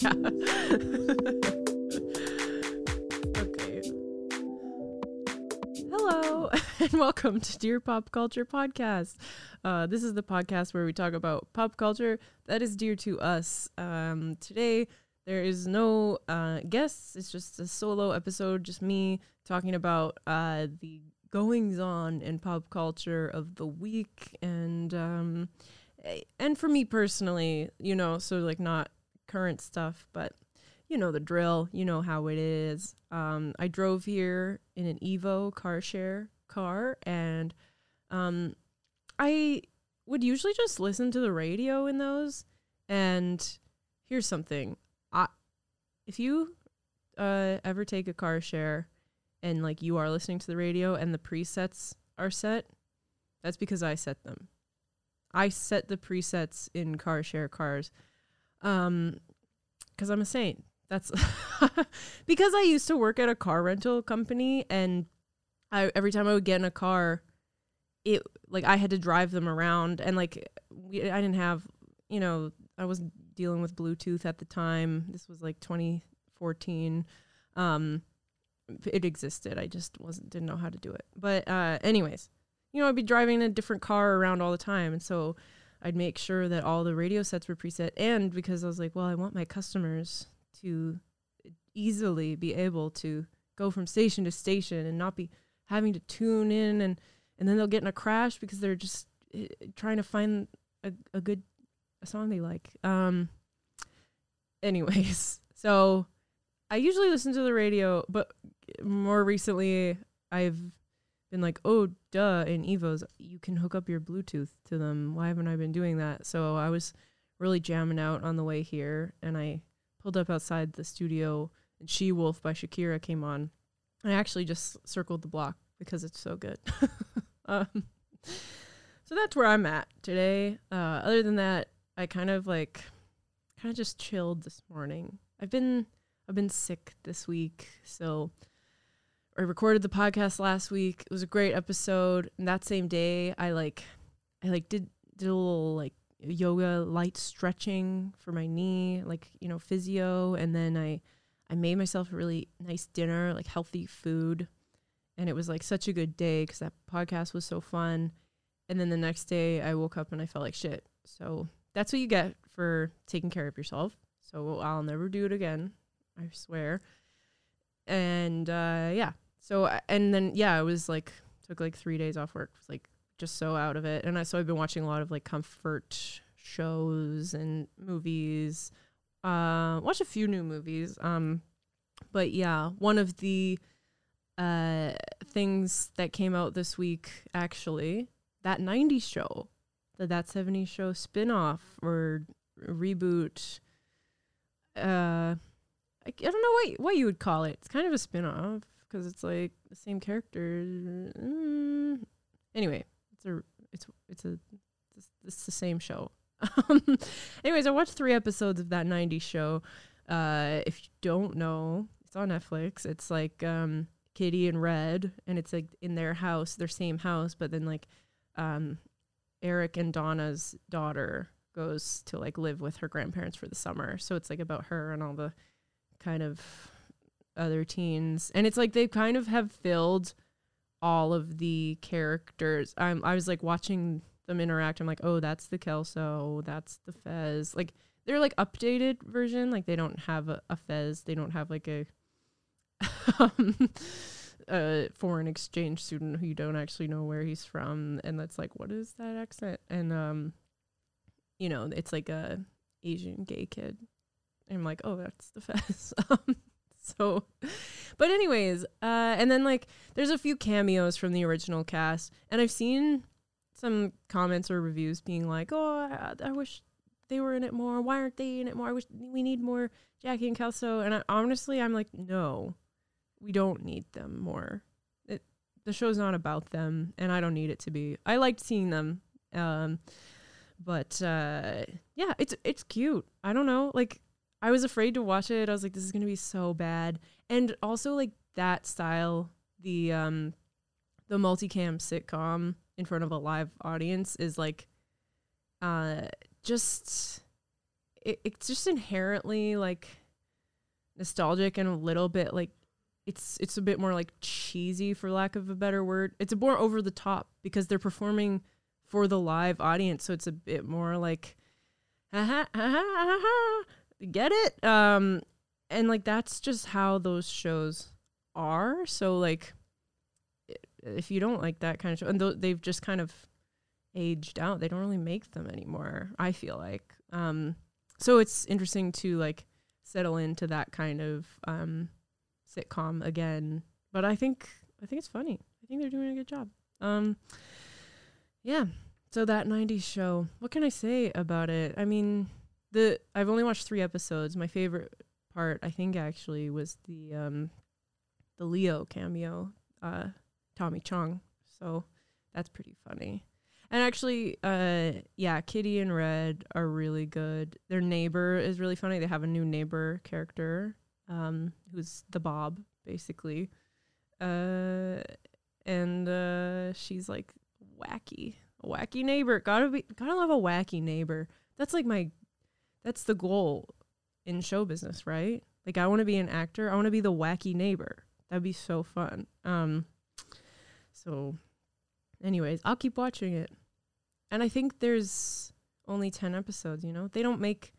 yeah. okay. Hello, and welcome to Dear Pop Culture Podcast. Uh, this is the podcast where we talk about pop culture that is dear to us. Um, today, there is no uh, guests. It's just a solo episode, just me talking about uh, the goings on in pop culture of the week and um, and for me personally, you know, so like not current stuff, but you know the drill. You know how it is. Um, I drove here in an Evo car share car, and um, I would usually just listen to the radio in those. And here's something: I, if you uh, ever take a car share and like you are listening to the radio and the presets are set, that's because I set them. I set the presets in car share cars. Um, because I'm a saint. That's because I used to work at a car rental company, and I every time I would get in a car, it like I had to drive them around, and like we, I didn't have, you know, I was dealing with Bluetooth at the time. This was like 2014. Um, it existed. I just wasn't didn't know how to do it. But uh, anyways, you know, I'd be driving a different car around all the time, and so I'd make sure that all the radio sets were preset. And because I was like, well, I want my customers to easily be able to go from station to station and not be having to tune in and and then they'll get in a crash because they're just uh, trying to find a, a good a song they like. Um anyways, so I usually listen to the radio, but more recently I've been like, oh, duh, in Evos, you can hook up your Bluetooth to them. Why haven't I been doing that? So I was really jamming out on the way here, and I pulled up outside the studio, and She Wolf by Shakira came on. I actually just circled the block because it's so good. um, so that's where I'm at today. Uh, other than that, I kind of like, kind of just chilled this morning. I've been, I've been sick this week, so I recorded the podcast last week. It was a great episode. And that same day, I like, I like did did a little like yoga light stretching for my knee, like you know physio, and then I I made myself a really nice dinner, like healthy food, and it was like such a good day because that podcast was so fun. And then the next day, I woke up and I felt like shit. So that's what you get for taking care of yourself. So I'll never do it again. I swear. And uh, yeah, so and then yeah, I was like took like three days off work, like just so out of it. And I so I've been watching a lot of like comfort shows and movies. Uh, watch a few new movies. Um, but yeah, one of the uh things that came out this week actually that 90s show the that 70s show spin-off or reboot uh I, I don't know what what you would call it it's kind of a spin-off because it's like the same character. Mm. Anyway, it's a it's it's a it's, it's the same show. Anyways, I watched three episodes of that '90s show. Uh, if you don't know, it's on Netflix. It's like um, Kitty and Red, and it's like in their house, their same house, but then like um, Eric and Donna's daughter goes to like live with her grandparents for the summer. So it's like about her and all the kind of other teens. And it's like they kind of have filled all of the characters. I'm i was like watching them interact. I'm like oh that's the kelso. That's the fez. Like they're like updated version. Like they don't have a, a fez. They don't have like a um, a foreign exchange student who you don't actually know where he's from. And that's like what is that accent? And um you know it's like a asian gay kid. And i'm like oh that's the fez. Um, so but anyways uh and then like there's a few cameos from the original cast and i've seen some comments or reviews being like oh i, I wish they were in it more. Why aren't they in it more? I wish we need more jackie and kelso. And I, honestly i'm like no we don't need them more. It, the show's not about them and i don't need it to be. I liked seeing them um but uh yeah it's it's cute. I don't know like I was afraid to watch it. I was like, this is gonna be so bad. And also like that style, the um the multicam sitcom in front of a live audience is like uh just it, it's just inherently like nostalgic and a little bit like it's it's a bit more like cheesy for lack of a better word. It's a more over the top because they're performing for the live audience, so it's a bit more like ha ha ha ha ha get it? Um and like that's just how those shows are. So like if you don't like that kind of show and th- they've just kind of aged out. They don't really make them anymore, I feel like. Um so it's interesting to like settle into that kind of um sitcom again. But I think I think it's funny. I think they're doing a good job. Um yeah. So that 90s show, what can I say about it? I mean, the I've only watched 3 episodes. My favorite part I think actually was the um the Leo cameo, uh Tommy Chong. So that's pretty funny. And actually, uh, yeah, Kitty and Red are really good. Their neighbor is really funny. They have a new neighbor character, um, who's the Bob, basically. Uh, and uh, she's like wacky, a wacky neighbor. Gotta be, gotta love a wacky neighbor. That's like my, that's the goal in show business, right? Like I want to be an actor. I want to be the wacky neighbor. That'd be so fun. Um, so anyways, I'll keep watching it. And I think there's only 10 episodes, you know? They don't make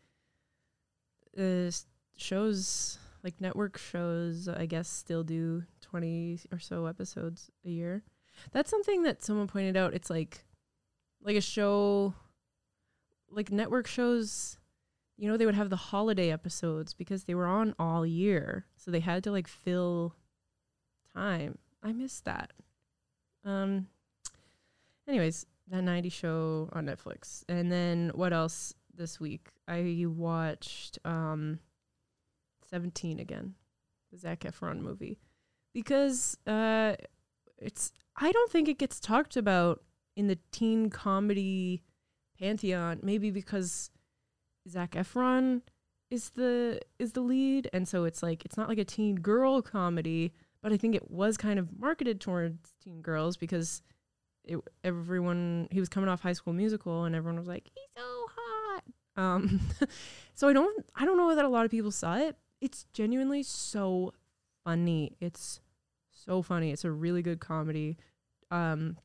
uh, shows like network shows, I guess, still do 20 or so episodes a year. That's something that someone pointed out. It's like like a show like network shows you know they would have the holiday episodes because they were on all year so they had to like fill time i missed that um anyways, that 90 show on Netflix. And then what else this week? I watched um 17 again, the Zac Efron movie. Because uh it's I don't think it gets talked about in the teen comedy pantheon, maybe because Zac Efron is the is the lead and so it's like it's not like a teen girl comedy, but I think it was kind of marketed towards teen girls because it, everyone he was coming off High School Musical, and everyone was like, "He's so hot." Um, so I don't I don't know that a lot of people saw it. It's genuinely so funny. It's so funny. It's a really good comedy. Um,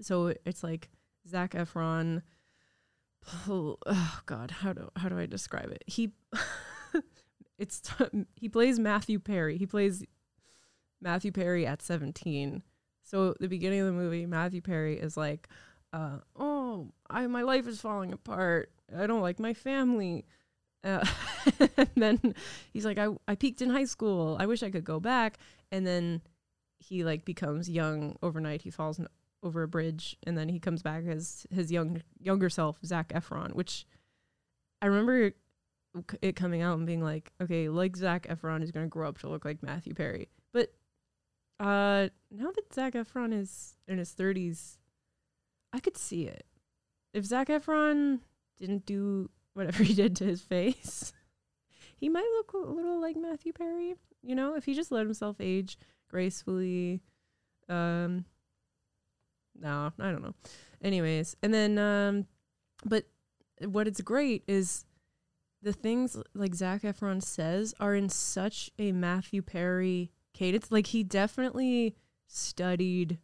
so it's like Zac Efron. Oh, God, how do how do I describe it? He, it's t- he plays Matthew Perry. He plays Matthew Perry at seventeen so the beginning of the movie, Matthew Perry is like, uh, "Oh, I my life is falling apart. I don't like my family." Uh, and then he's like, I, I peaked in high school. I wish I could go back. And then he like becomes young overnight. He falls n- over a bridge and then he comes back as his young younger self, Zac Efron, which I remember it coming out and being like, okay, like Zac Efron is going to grow up to look like Matthew Perry. But uh, now that Zac Efron is in his thirties, I could see it. If Zac Efron didn't do whatever he did to his face, he might look a little like Matthew Perry. You know, if he just let himself age gracefully. Um, no, I don't know. Anyways, and then um, but what it's great is the things like Zac Efron says are in such a Matthew Perry cadence. Like he definitely studied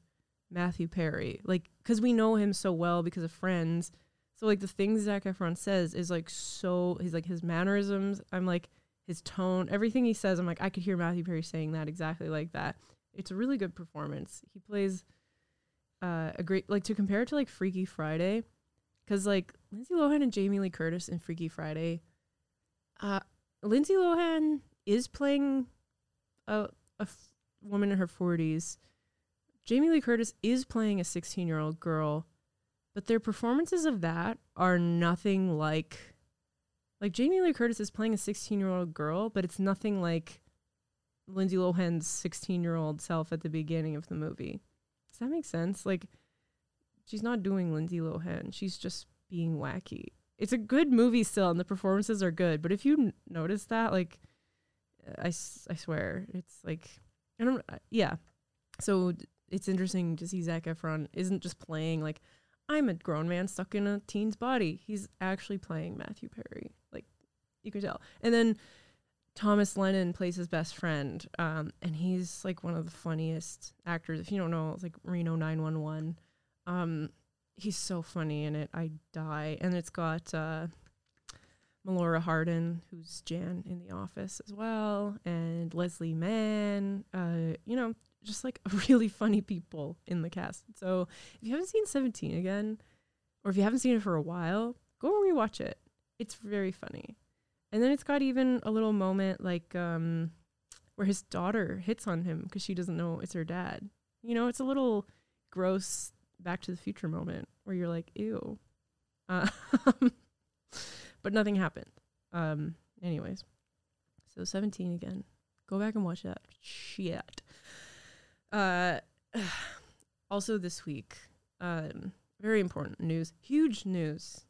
Matthew Perry, like because we know him so well because of Friends. So like the things Zac Efron says is like so. He's like his mannerisms. I'm like his tone, everything he says. I'm like I could hear Matthew Perry saying that exactly like that. It's a really good performance. He plays uh, great like to compare it to like Freaky Friday, because like Lindsay Lohan and Jamie Lee Curtis in Freaky Friday. Uh, Lindsay Lohan is playing a a f- woman in her 40s. Jamie Lee Curtis is playing a 16 year old girl, but their performances of that are nothing like. Like Jamie Lee Curtis is playing a 16 year old girl, but it's nothing like Lindsay Lohan's 16 year old self at the beginning of the movie. Does that make sense? Like, she's not doing Lindsay Lohan. She's just being wacky. It's a good movie still, and the performances are good. But if you n- notice that, like, uh, I, I swear it's like I don't uh, yeah. So it's interesting to see Zac Efron isn't just playing like I'm a grown man stuck in a teen's body. He's actually playing Matthew Perry. Like you could tell. And then Thomas Lennon plays his best friend, um, and he's like one of the funniest actors. If you don't know, it's like Reno 911. Um, he's so funny in it. I die. And it's got uh, Melora Hardin, who's Jan in The Office as well, and Leslie Mann. Uh, you know, just like really funny people in the cast. So if you haven't seen 17 again, or if you haven't seen it for a while, go rewatch it. It's very funny. And then it's got even a little moment like um, where his daughter hits on him because she doesn't know it's her dad. You know, it's a little gross Back to the Future moment where you're like, ew. Uh, but nothing happened. Um, anyways, so 17 again. Go back and watch that shit. Uh, also this week, um, very important news, huge news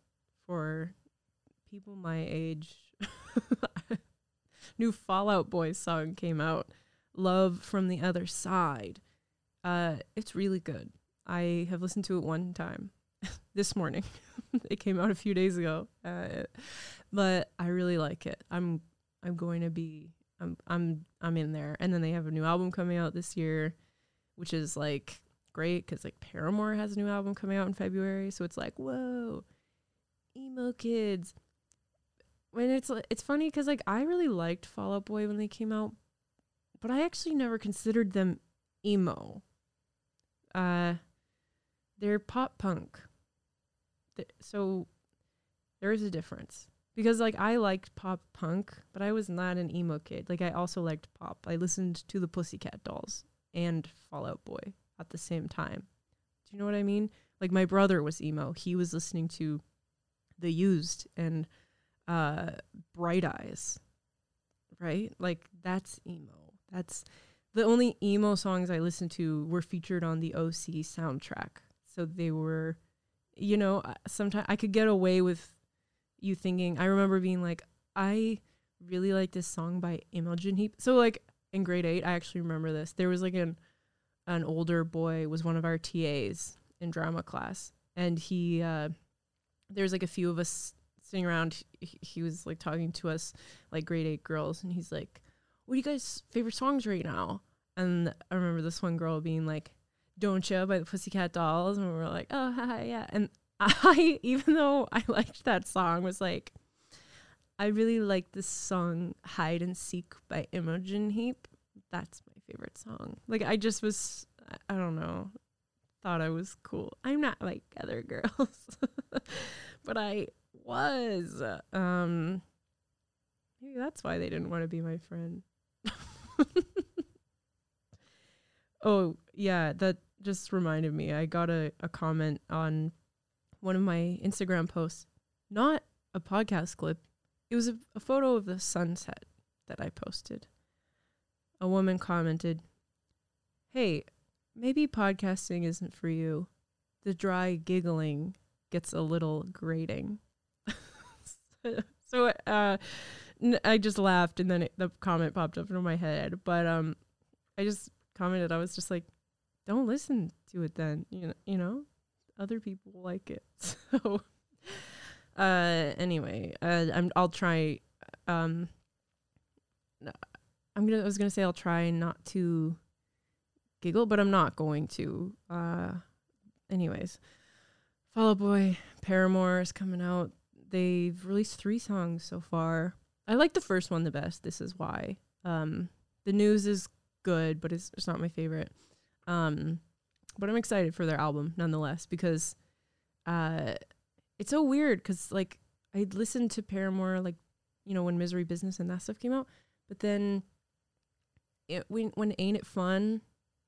for people my age. New Fall Out Boy song came out, "Love from the Other Side." Uh, it's really good. I have listened to it one time this morning. it came out a few days ago, uh, but I really like it. I'm I'm going to be I'm I'm I'm in there. And then they have a new album coming out this year, which is like great because like Paramore has a new album coming out in February, so it's like whoa, emo kids. When it's it's funny because like I really liked Fall Out Boy when they came out, but I actually never considered them emo. Uh, they're pop punk. so there is a difference because like I liked pop punk, but I was not an emo kid. Like I also liked pop. I listened to the Pussycat Dolls and Fall Out Boy at the same time. Do you know what I mean? Like my brother was emo. He was listening to The Used and uh Bright Eyes. Right? Like that's emo. That's the only emo songs I listened to were featured on the OC soundtrack so they were you know sometimes i could get away with you thinking i remember being like i really like this song by imogen heap so like in grade eight i actually remember this there was like an an older boy was one of our tas in drama class and he uh there's like a few of us sitting around he, he was like talking to us like grade eight girls and he's like what are you guys favorite songs right now and i remember this one girl being like don't You by the Pussycat Dolls, and we were like, oh, yeah. And I, even though I liked that song, was like, I really like this song Hide and Seek by Imogen Heap. That's my favorite song. Like, I just was, I don't know, thought I was cool. I'm not like other girls, but I was. Um, maybe that's why they didn't want to be my friend. oh, yeah, that just reminded me. I got a, a comment on one of my Instagram posts, not a podcast clip. It was a, a photo of the sunset that I posted. A woman commented, Hey, maybe podcasting isn't for you. The dry giggling gets a little grating. so uh, n- I just laughed and then it, the comment popped up in my head. But um, I just commented, I was just like, don't listen to it then. You know, you know, other people like it. So, uh, anyway, uh, I'm I'll try. Um, I'm gonna. I was gonna say I'll try not to giggle, but I'm not going to. Uh, anyways, Fall Out Boy, Paramore is coming out. They've released three songs so far. I like the first one the best. This is why. Um, the news is good, but it's, it's not my favorite. Um, but I'm excited for their album nonetheless because uh, it's so weird because like I listened to Paramore like you know when Misery Business and that stuff came out, but then it, when when Ain't It Fun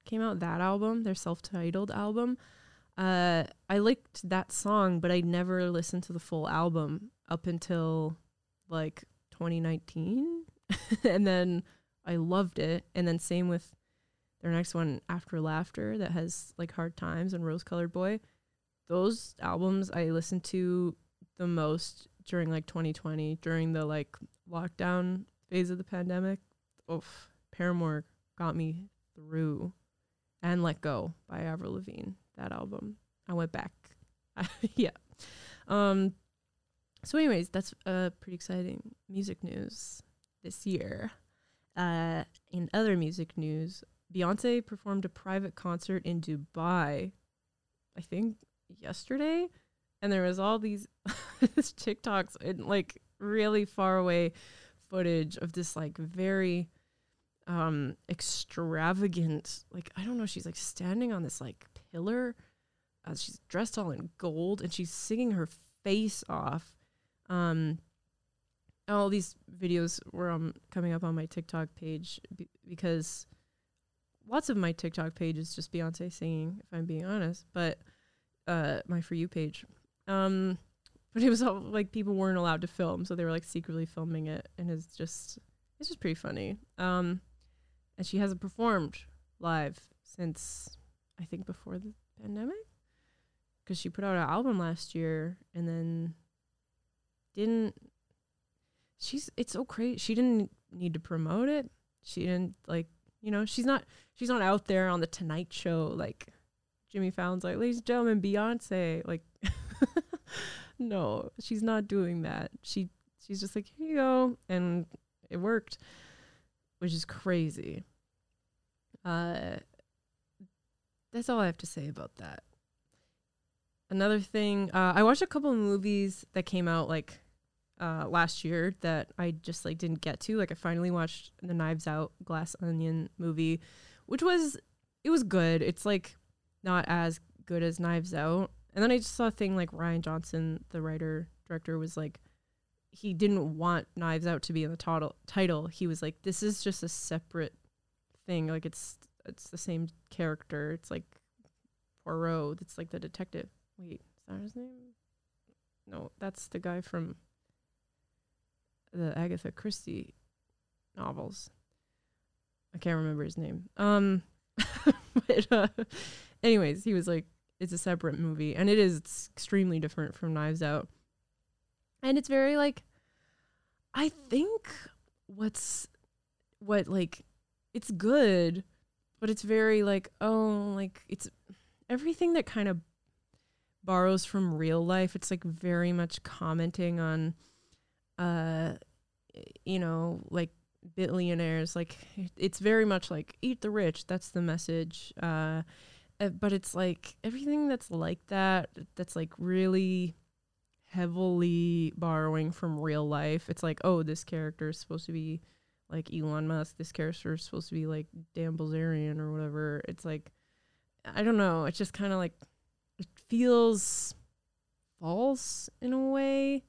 came out, that album, their self-titled album, uh, I liked that song, but I never listened to the full album up until like 2019, and then I loved it, and then same with their next one, After Laughter, that has like Hard Times and Rose Colored Boy. Those albums I listened to the most during like 2020, during the like lockdown phase of the pandemic. Oof, Paramore got me through. And Let Go by Avril Lavigne, that album. I went back. yeah. Um so, anyways, that's uh, pretty exciting music news this year. Uh, in other music news, Beyonce performed a private concert in Dubai, I think yesterday, and there was all these TikToks and like really far away footage of this like very um extravagant like I don't know she's like standing on this like pillar uh, she's dressed all in gold and she's singing her face off um all these videos were um, coming up on my TikTok page because lots of my TikTok page is just Beyonce singing, if I'm being honest. But uh, my for you page, um, but it was all like people weren't allowed to film, so they were like secretly filming it, and it's just it's just pretty funny. Um, and she hasn't performed live since I think before the pandemic, because she put out an album last year and then didn't she's it's so crazy. She didn't need to promote it. She didn't like you know she's not she's not out there on the Tonight Show like Jimmy Fallon's like, ladies and gentlemen, Beyonce. Like, no, she's not doing that. She she's just like, here you go, and it worked, which is crazy. Uh, that's all I have to say about that. Another thing, uh, I watched a couple of movies that came out like uh, last year that I just like didn't get to. Like I finally watched the Knives Out Glass Onion movie, which was it was good. It's like not as good as Knives Out. And then I just saw a thing like Rian Johnson, the writer director, was like he didn't want Knives Out to be in the title. Title. He was like, this is just a separate thing. Like it's it's the same character. It's like Poirot. It's like the detective. Wait, is that his name? No, that's the guy from the Agatha Christie novels. I can't remember his name. Um, but uh, anyways, he was like, it's a separate movie, and it is it's extremely different from Knives Out, and it's very like, I think what's what like, it's good, but it's very like, oh, like it's everything that kind of borrows from real life. It's like very much commenting on uh you know like billionaires like it's very much like eat the rich that's the message uh, uh but it's like everything that's like that that's like really heavily borrowing from real life it's like oh this character is supposed to be like Elon Musk this character is supposed to be like Dan Bilzerian or whatever it's like I don't know it's just kind of like it feels false in a way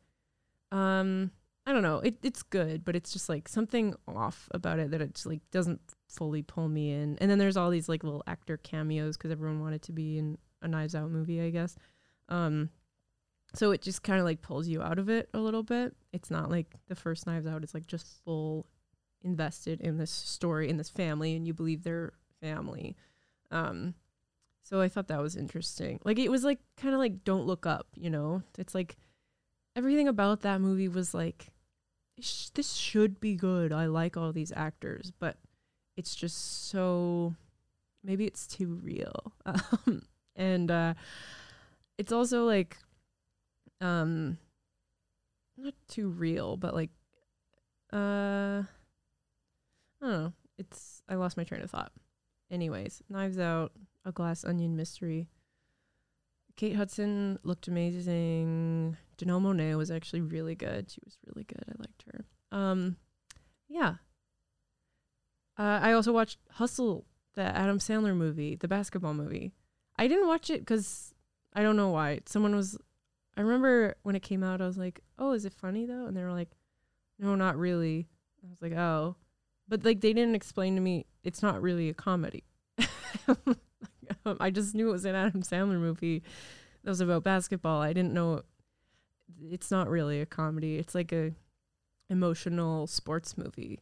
um I don't know. It it's good, but it's just like something off about it that it just like doesn't fully pull me in. And then there's all these like little actor cameos because everyone wanted to be in a Knives Out movie, I guess. Um, so it just kind of like pulls you out of it a little bit. It's not like the first Knives Out. It's like just full invested in this story in this family, and you believe their family. Um, so I thought that was interesting. Like it was like kind of like Don't Look Up, you know. It's like everything about that movie was like this should be good. I like all these actors, but it's just so maybe it's too real. Um, and uh it's also like um not too real, but like uh I. It's I lost my train of thought. Anyways, Knives Out, A Glass Onion Mystery. Kate Hudson looked amazing. Janelle Monáe was actually really good. She was really good. I liked her. Um, yeah. Uh, I also watched Hustle, the Adam Sandler movie, the basketball movie. I didn't watch it because I don't know why. Someone was. I remember when it came out, I was like, "Oh, is it funny though?" And they were like, "No, not really." I was like, "Oh," but like they didn't explain to me it's not really a comedy. I just knew it was an Adam Sandler movie that was about basketball. I didn't know it's not really a comedy. It's like a emotional sports movie.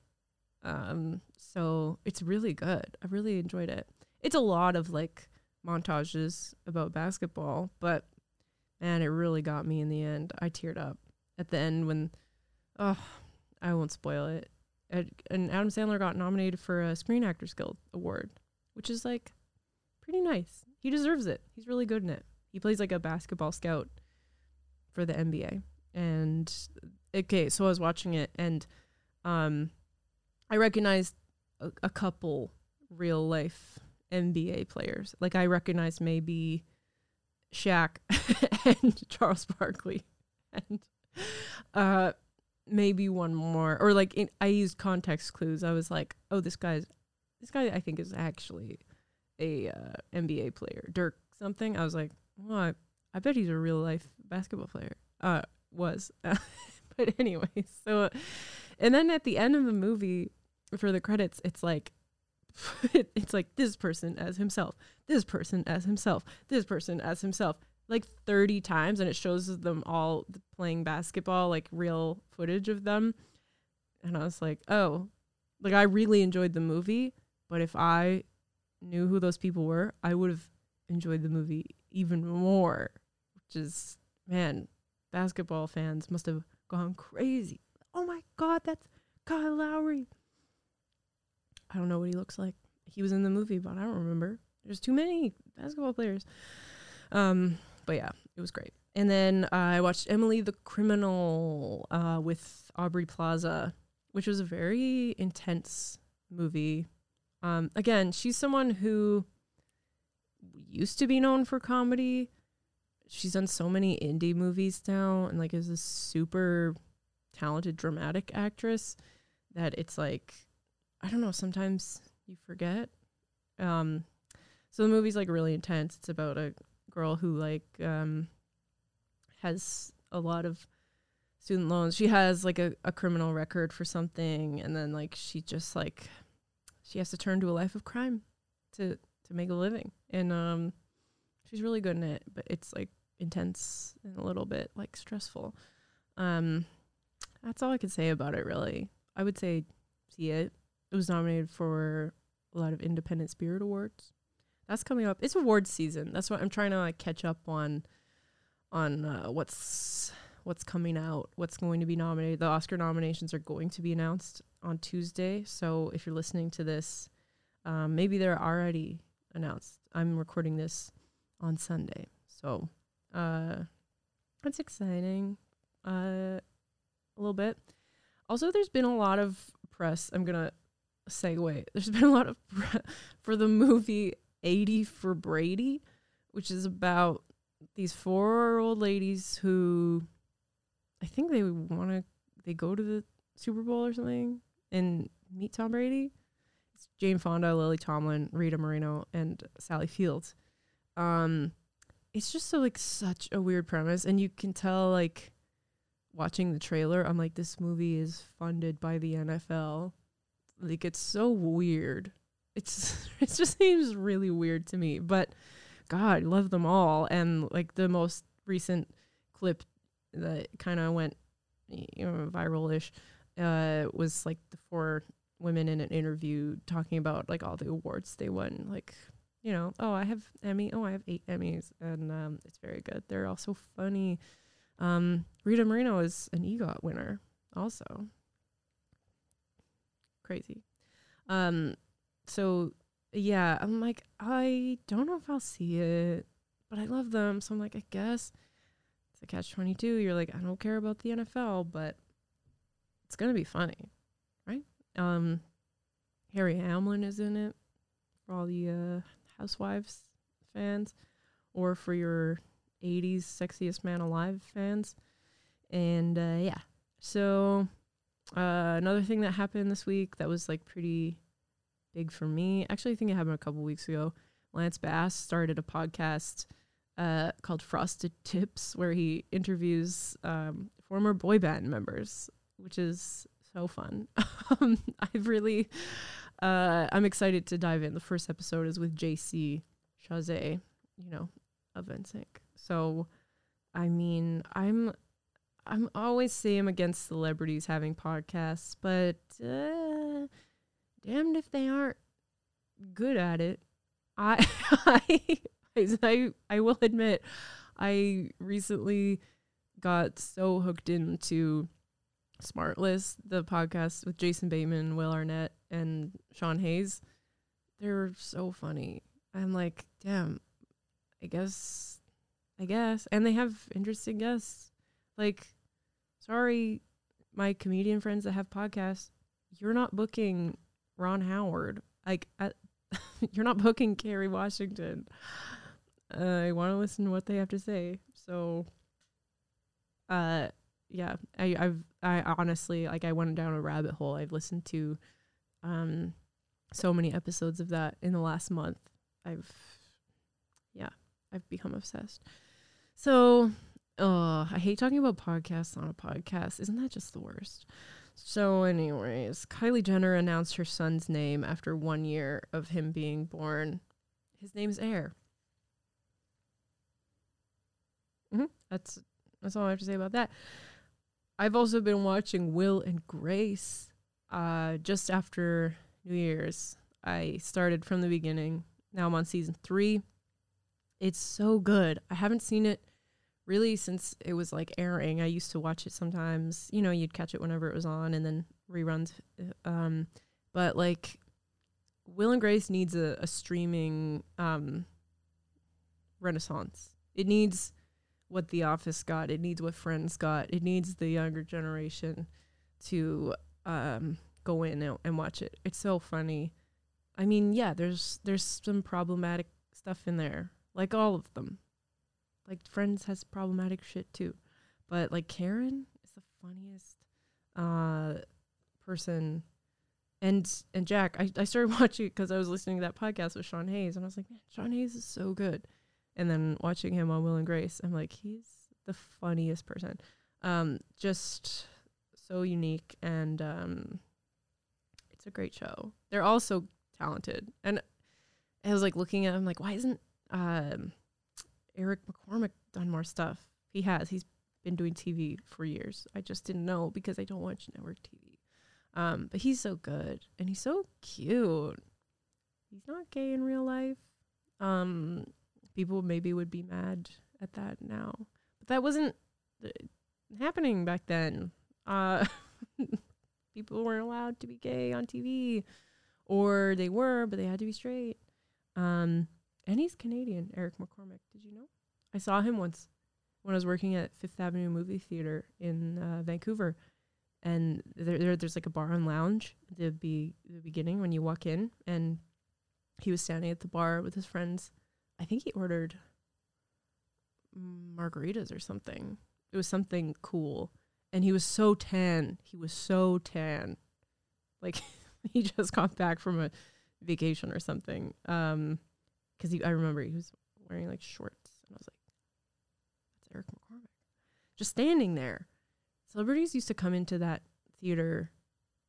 Um, so it's really good. I really enjoyed it. It's a lot of like montages about basketball, but man, it really got me in the end. I teared up at the end when, oh, I won't spoil it. And Adam Sandler got nominated for a Screen Actors Guild award, which is like pretty nice. He deserves it. He's really good in it. He plays like a basketball scout for the NBA. and okay, so I was watching it and um I recognized a, a couple real life NBA players. Like I recognized maybe Shaq and Charles Barkley and uh maybe one more or like in, I used context clues. I was like, "Oh, this guy's this guy I think is actually a uh, NBA player, Dirk something." I was like, "Well, I, I bet he's a real life basketball player." Uh was. but anyway, so and then at the end of the movie for the credits, it's like it's like this person as himself, this person as himself, this person as himself, like 30 times, and it shows them all playing basketball, like real footage of them. And I was like, oh, like I really enjoyed the movie, but if I knew who those people were, I would have enjoyed the movie even more. Which is, man, basketball fans must have gone crazy. Oh my God, that's Kyle Lowry. I don't know what he looks like. He was in the movie, but I don't remember. There's too many basketball players. Um, but yeah, it was great. And then uh, I watched Emily the Criminal uh, with Aubrey Plaza, which was a very intense movie. Um, again, she's someone who used to be known for comedy. She's done so many indie movies now and like is a super talented dramatic actress that it's like I don't know, sometimes you forget. Um so the movie's like really intense. It's about a girl who like um has a lot of student loans. She has like a, a criminal record for something and then like she just like she has to turn to a life of crime to to make a living. And um she's really good in it, but it's like intense and a little bit like stressful. Um that's all I could say about it really. I would say see it. It was nominated for a lot of independent spirit awards. That's coming up. It's awards season. That's what I'm trying to like catch up on on uh, what's what's coming out, what's going to be nominated. The Oscar nominations are going to be announced on Tuesday. So if you're listening to this, um, maybe they're already announced. I'm recording this on Sunday. So uh, that's exciting. Uh, a little bit. Also, there's been a lot of press. I'm gonna segue. There's been a lot of press for the movie 80 for Brady, which is about these four old ladies who I think they want to they go to the Super Bowl or something and meet Tom Brady. It's Jane Fonda, Lily Tomlin, Rita Moreno, and Sally Fields. Um, it's just so like such a weird premise, and you can tell like watching the trailer, I'm like, this movie is funded by the NFL. Like it's so weird. It's it just seems really weird to me. But God, I love them all. And like the most recent clip that kind of went you know viral-ish uh was like the four women in an interview talking about like all the awards they won like you know oh i have emmy oh i have eight emmys and um it's very good they're also funny um, Rita Moreno is an EGOT winner, also. Crazy. Um, so yeah, I'm like, I don't know if I'll see it, but I love them, so I'm like, I guess it's a catch twenty two. You're like, I don't care about the NFL, but it's gonna be funny, right? Um, Harry Hamlin is in it for all the uh, Housewives fans, or for your 80s Sexiest Man Alive fans. And uh, yeah, so uh, another thing that happened this week that was like pretty big for me. Actually, I think it happened a couple weeks ago. Lance Bass started a podcast uh, called Frosted Tips, where he interviews um, former boy band members, which is so fun. um, I've really, uh, I'm excited to dive in. The first episode is with JC Chasez, you know, of NSYNC. So, I mean, I'm I'm always saying against celebrities having podcasts, but uh, damned if they aren't good at it. I I I I will admit, I recently got so hooked into Smartless, the podcast with Jason Bateman, Will Arnett, and Sean Hayes. They're so funny. I'm like, damn, I guess I guess. And they have interesting guests. Like sorry, my comedian friends that have podcasts, you're not booking Ron Howard. Like, at, you're not booking Kerry Washington. Uh, I want to listen to what they have to say. So, uh, yeah, I, I've, I honestly, like, I went down a rabbit hole. I've listened to, um, so many episodes of that in the last month. I've, yeah, I've become obsessed. So, uh, I hate talking about podcasts on a podcast. Isn't that just the worst? So, anyways, Kylie Jenner announced her son's name after one year of him being born. His name's Aire. Mm-hmm. That's that's all I have to say about that. I've also been watching Will and Grace. Uh, just after New Year's, I started from the beginning. Now I'm on season three. It's so good. I haven't seen it really since it was like airing. I used to watch it sometimes. You know, you'd catch it whenever it was on, and then reruns. Um, but like, Will and Grace needs a, a streaming um renaissance. It needs what The Office got. It needs what Friends got. It needs the younger generation to um, go in and, and watch it. It's so funny. I mean, yeah, there's there's some problematic stuff in there, like all of them. Like Friends has problematic shit too, but like Karen is the funniest uh, person. And and Jack, I, I started watching it because I was listening to that podcast with Sean Hayes, and I was like, man, Sean Hayes is so good and then watching him on Will and Grace, I'm like, he's the funniest person. Um, just so unique and um, it's a great show. They're all so talented. And I was like looking at him like, why isn't um, Eric McCormack done more stuff? He has. He's been doing TV for years. I just didn't know because I don't watch network TV. Um, but he's so good and he's so cute. He's not gay in real life. Um, people maybe would be mad at that now. But that wasn't happening back then. Uh, people weren't allowed to be gay on TV, or they were, but they had to be straight. Um, and he's Canadian, Eric McCormack. Did you know? I saw him once when I was working at Fifth Avenue Movie Theater in uh, Vancouver, and there, there, there's like a bar and lounge at the be the beginning when you walk in, and he was standing at the bar with his friends, I think he ordered margaritas or something. It was something cool. And he was so tan. He was so tan. Like he just got back from a vacation or something. Um cuz I remember he was wearing like shorts and I was like that's Eric McCormack. Just standing there. Celebrities used to come into that theater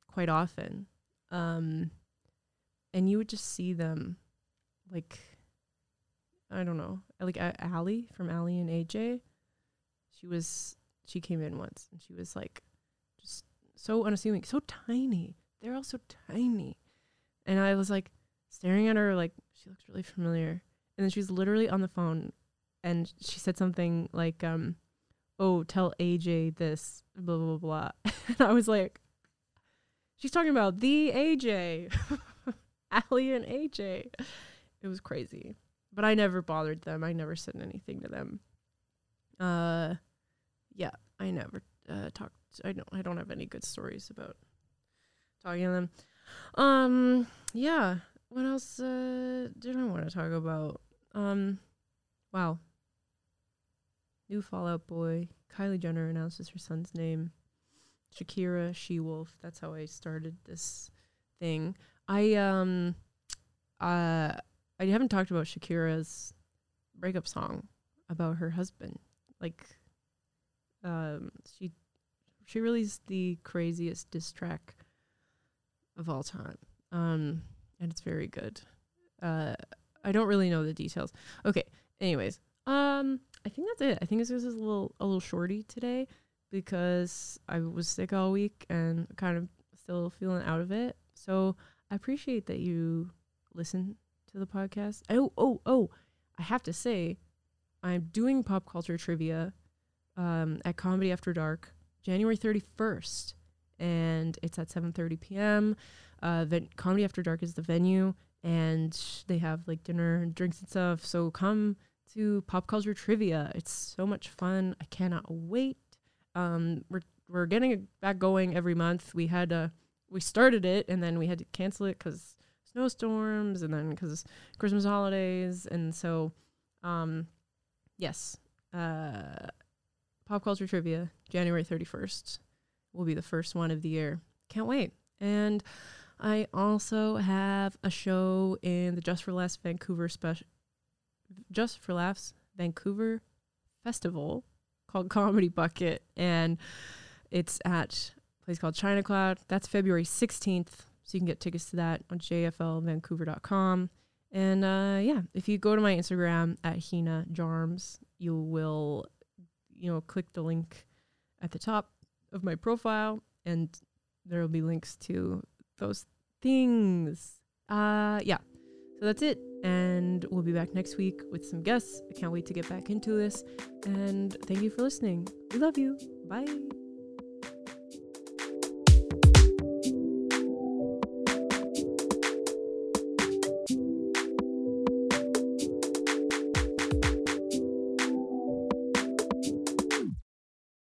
quite often. Um and you would just see them like I don't know, like uh, Aly from Aly and AJ. She was she came in once and she was like just so unassuming, so tiny. They're all so tiny, and I was like staring at her like she looks really familiar. And then she was literally on the phone, and she said something like, um, "Oh, tell AJ this, blah blah blah." and I was like, "She's talking about the AJ, Aly and AJ." It was crazy but I never bothered them. I never said anything to them. Uh, yeah, I never uh, talked. I don't. I don't have any good stories about talking to them. Um, yeah. What else uh, did I want to talk about? Um, wow. New Fall Out Boy. Kylie Jenner announces her son's name. Shakira She Wolf. That's how I started this thing. I um uh I haven't talked about Shakira's breakup song about her husband. Like, um, she she released the craziest diss track of all time, um, and it's very good. Uh, I don't really know the details. Okay. Anyways, um, I think that's it. I think this was a little a little shorty today because I was sick all week and kind of still feeling out of it. So I appreciate that you listen to the podcast. Oh, oh, oh! I have to say, I'm doing pop culture trivia um, at Comedy After Dark, January 31st, and it's at 7:30 p.m. Uh, the Comedy After Dark is the venue, and they have like dinner and drinks and stuff. So come to pop culture trivia. It's so much fun. I cannot wait. Um, we're we're getting it back going every month. We had uh we started it and then we had to cancel it because snowstorms and then because Christmas holidays and so um yes uh pop culture trivia January 31st will be the first one of the year. Can't wait. And I also have a show in the Just for Laughs Vancouver special Just for Laughs Vancouver Festival called Comedy Bucket and it's at a place called China Cloud. That's February 16th. So you can get tickets to that on jflvancouver.com. And uh, yeah, if you go to my Instagram at Hina Jarms, you will, you know, click the link at the top of my profile, and there will be links to those things. Uh, yeah. So that's it. And we'll be back next week with some guests. I can't wait to get back into this. And thank you for listening. We love you. Bye.